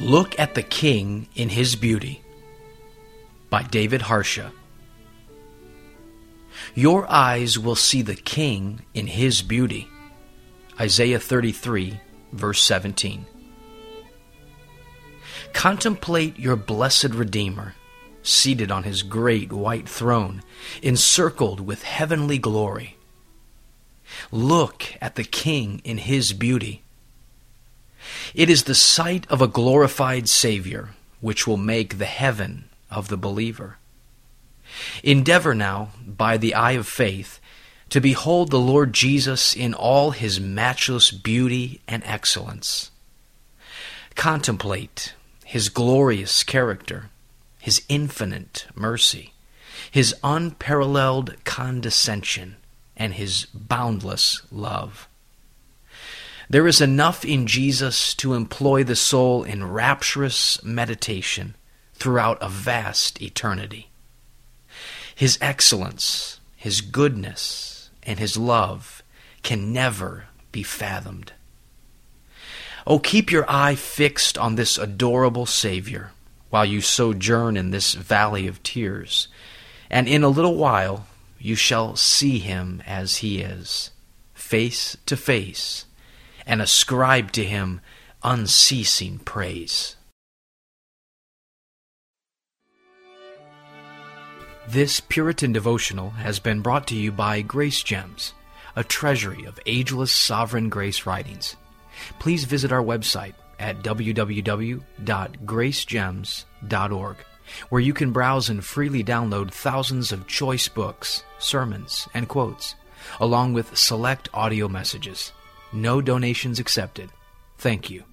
Look at the King in His Beauty by David Harsha. Your eyes will see the King in His beauty. Isaiah 33, verse 17. Contemplate your blessed Redeemer, seated on his great white throne, encircled with heavenly glory. Look at the King in his beauty. It is the sight of a glorified Savior which will make the heaven of the believer. Endeavor now, by the eye of faith, to behold the Lord Jesus in all his matchless beauty and excellence. Contemplate his glorious character, his infinite mercy, his unparalleled condescension, and his boundless love. There is enough in Jesus to employ the soul in rapturous meditation throughout a vast eternity. His excellence, his goodness, and his love can never be fathomed. Oh, keep your eye fixed on this adorable Savior while you sojourn in this valley of tears, and in a little while you shall see him as he is, face to face and ascribe to him unceasing praise. This Puritan devotional has been brought to you by Grace Gems, a treasury of ageless sovereign grace writings. Please visit our website at www.gracegems.org, where you can browse and freely download thousands of choice books, sermons, and quotes, along with select audio messages. No donations accepted. Thank you.